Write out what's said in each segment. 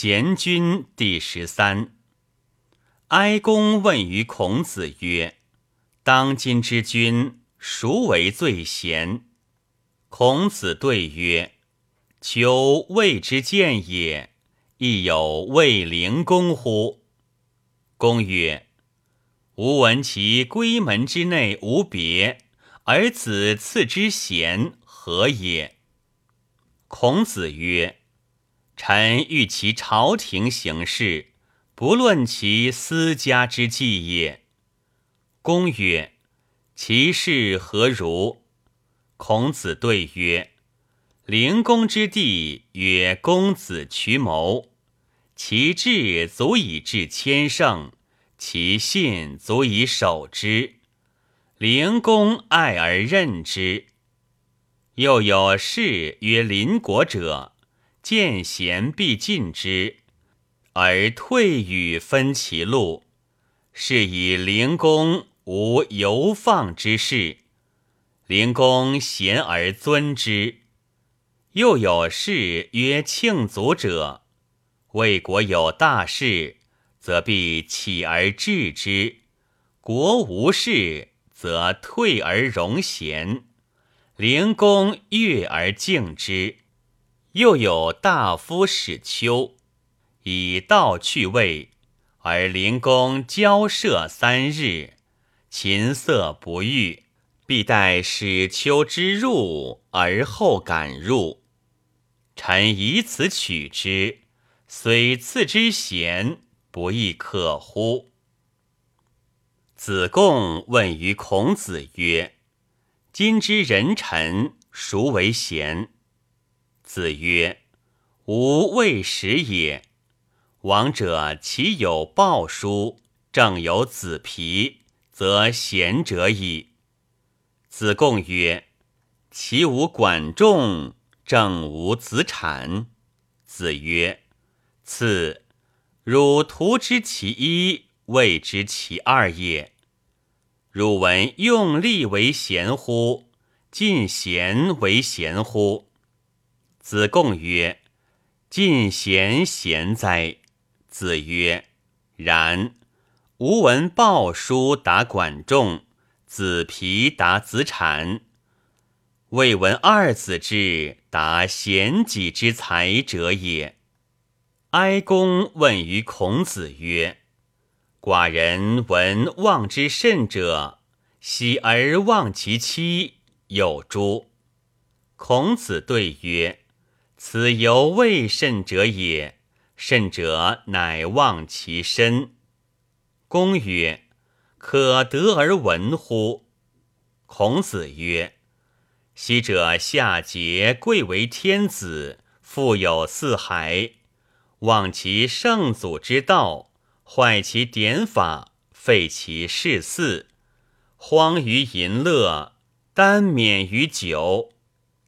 贤君第十三。哀公问于孔子曰：“当今之君，孰为最贤？”孔子对曰：“求未之见也，亦有卫灵公乎？”公曰：“吾闻其闺门之内无别，而子次之贤，何也？”孔子曰：“臣欲其朝廷行事，不论其私家之计也。”公曰：“其事何如？”孔子对曰：“灵公之弟曰公子渠谋，其志足以治千乘，其信足以守之。灵公爱而任之。”又有士曰邻国者，见贤必进之，而退与分其路，是以灵公无游放之事。灵公贤而尊之。又有士曰庆祖者，魏国有大事，则必起而治之；国无事，则退而容贤。灵公悦而敬之，又有大夫使丘，以道去位，而灵公交涉三日，琴瑟不遇，必待使丘之入而后敢入。臣以此取之，虽赐之贤，不亦可乎？子贡问于孔子曰。今之人臣，孰为贤？子曰：“吾未识也。王者其有鲍叔，正有子皮，则贤者矣。”子贡曰：“其无管仲，正无子产。”子曰：“次，汝图之其一，谓之其二也。”汝闻用力为贤乎？尽贤为贤乎？子贡曰：“进贤贤哉。”子曰：“然。吾闻鲍叔答管仲，子皮答子产，未闻二子之答贤己之才者也。”哀公问于孔子曰。寡人闻望之甚者，喜而忘其妻，有诸？孔子对曰：“此犹未甚者也。甚者，乃忘其身。”公曰：“可得而闻乎？”孔子曰：“昔者夏桀贵为天子，富有四海，忘其圣祖之道。”坏其典法，废其事祀，荒于淫乐，耽免于酒，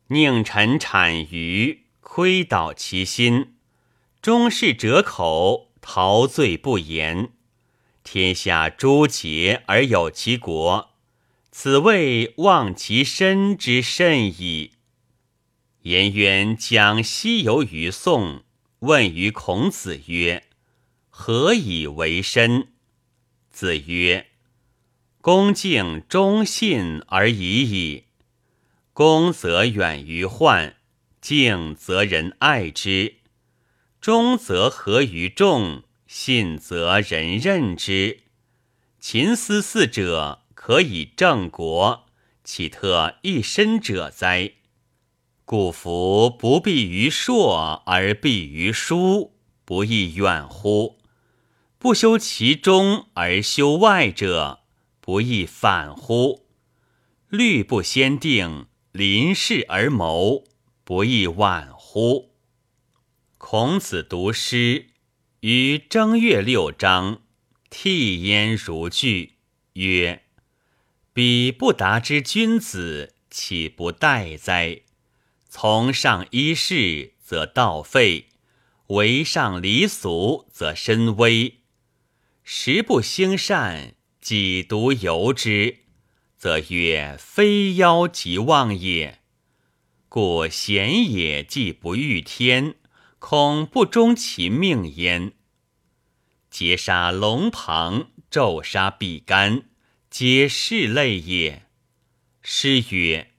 宁臣产于，亏倒其心，终是折口，陶醉不言。天下诸节而有其国，此谓忘其身之甚矣。颜渊将西游于宋，问于孔子曰。何以为身？子曰：“恭敬忠信而已矣。恭则远于患，敬则人爱之，忠则合于众，信则人任之。秦思四者，可以正国，岂特一身者哉？故夫不避于硕而避于疏，不亦远乎？”不修其中而修外者，不亦反乎？虑不先定，临事而谋，不亦晚乎？孔子读诗于正月六章，涕焉如炬，曰：“彼不达之君子，岂不待哉？从上依事，则道废；为上离俗，则身危。”时不兴善，己独由之，则曰非妖即妄也。故贤也，既不欲天，恐不忠其命焉。劫杀龙庞，骤杀比干，皆是类也。诗曰：“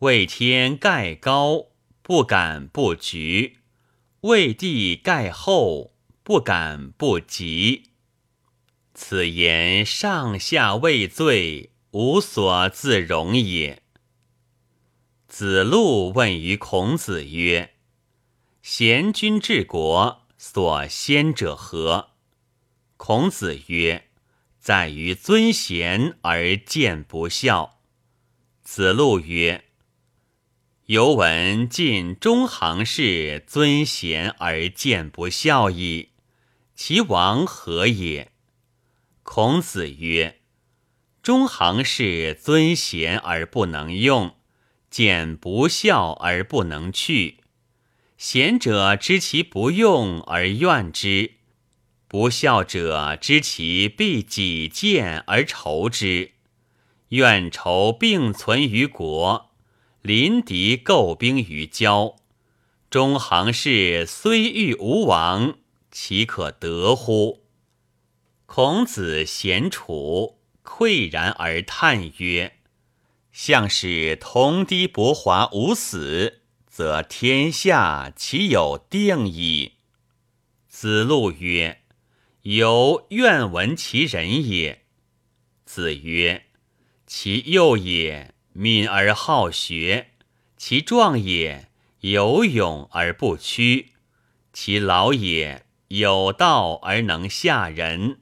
为天盖高，不敢不局；为地盖厚，不敢不及。”此言上下畏罪，无所自容也。子路问于孔子曰：“贤君治国，所先者何？”孔子曰：“在于尊贤而见不孝。”子路曰：“犹闻晋中行氏尊贤而见不孝矣，其王何也？”孔子曰：“中行氏尊贤而不能用，见不孝而不能去。贤者知其不用而怨之，不孝者知其必己见而仇之。怨仇并存于国，临敌构兵于郊。中行氏虽欲无王，岂可得乎？”孔子贤处，喟然而叹曰：“向使同堤伯华无死，则天下岂有定矣？”子路曰：“由愿闻其人也。”子曰：“其幼也，敏而好学；其壮也，有勇而不屈；其老也，有道而能下人。”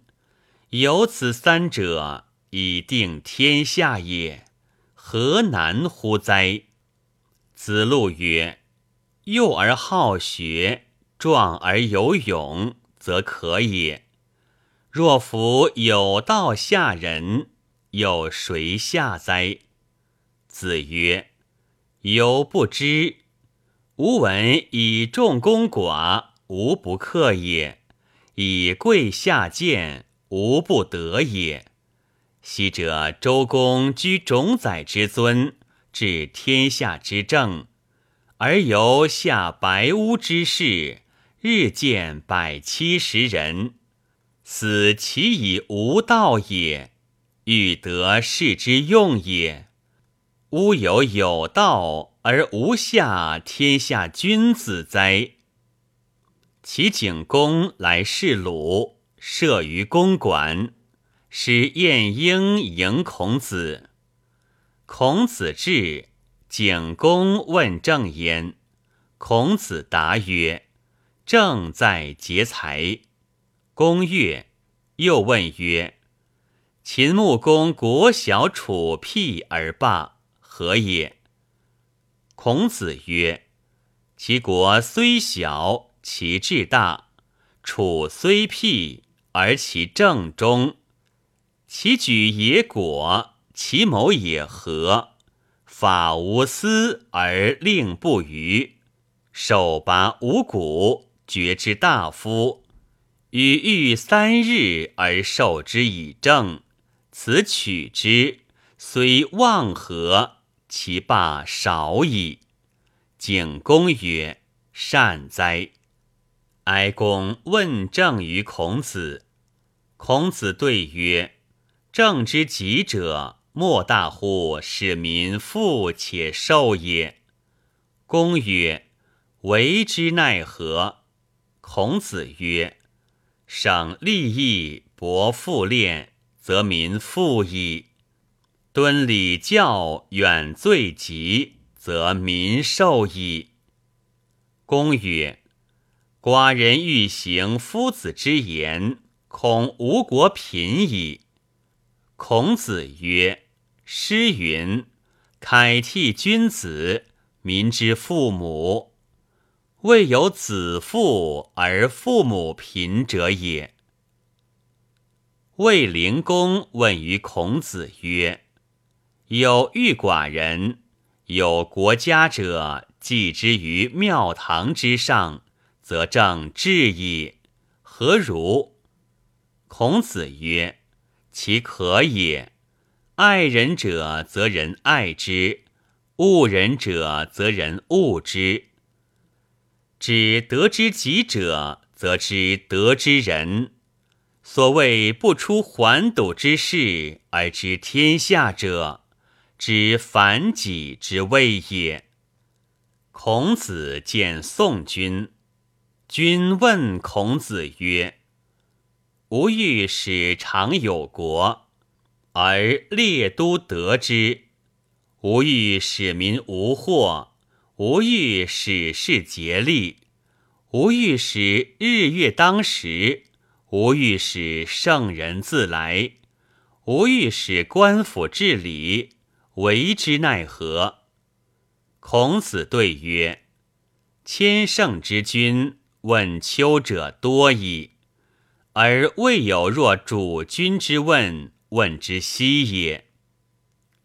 有此三者，以定天下也，何难乎哉？子路曰：“幼而好学，壮而有勇，则可也。若夫有道下人，有谁下哉？”子曰：“犹不知。吾闻以众攻寡，无不克也；以贵下贱。”无不得也。昔者周公居冢宰之尊，治天下之政，而由下白屋之士，日见百七十人，死其以无道也，欲得士之用也。乌有有道而无下天下君子哉？齐景公来视鲁。设于公馆，使晏婴迎孔子。孔子至，景公问政焉。孔子答曰：“政在节财。”公悦，又问曰：“秦穆公国小处辟而罢，何也？”孔子曰：“其国虽小，其志大；处虽辟。”而其正中，其举也果，其谋也和。法无私而令不虞，手拔五谷，决之大夫，与欲三日而受之以正。此取之，虽望和，其罢少矣。景公曰：“善哉！”哀公问政于孔子，孔子对曰：“政之极者，莫大乎使民富且寿也。”公曰：“为之奈何？”孔子曰：“省利益，薄赋练，则民富矣；敦礼教，远罪极，则民寿矣。”公曰。寡人欲行夫子之言，恐吴国贫矣。孔子曰：“诗云：‘凯替君子，民之父母。’未有子富而父母贫者也。”卫灵公问于孔子曰：“有欲寡人，有国家者，祭之于庙堂之上。”则正治矣，何如？孔子曰：“其可也。爱人者，则人爱之；恶人者，则人恶之。知得之己者，则知得之人。所谓不出环堵之事而知天下者，知反己之谓也。孔子见宋君，君问孔子曰：“吾欲使常有国，而列都得之；吾欲使民无祸，吾欲使士竭力；吾欲使日月当时。”吾欲使圣人自来，吾欲使官府治理，为之奈何？孔子对曰：“千乘之君，问丘者多矣，而未有若主君之问，问之稀也。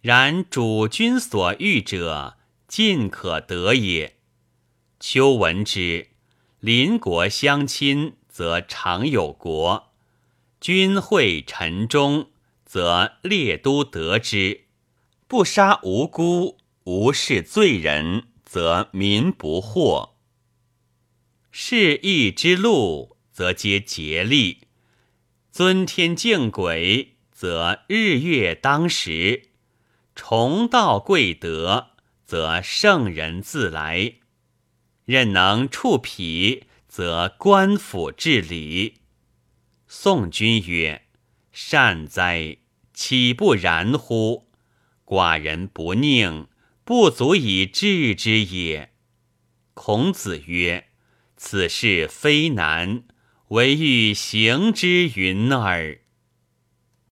然主君所欲者，尽可得也。丘闻之，邻国相亲。”则常有国，君会臣忠，则列都得之；不杀无辜，无视罪人，则民不惑。是义之路，则皆竭力；尊天敬鬼，则日月当时；崇道贵德，则圣人自来。任能触脾。则官府治理。宋君曰：“善哉，岂不然乎？寡人不佞，不足以治之也。”孔子曰：“此事非难，唯欲行之云耳。”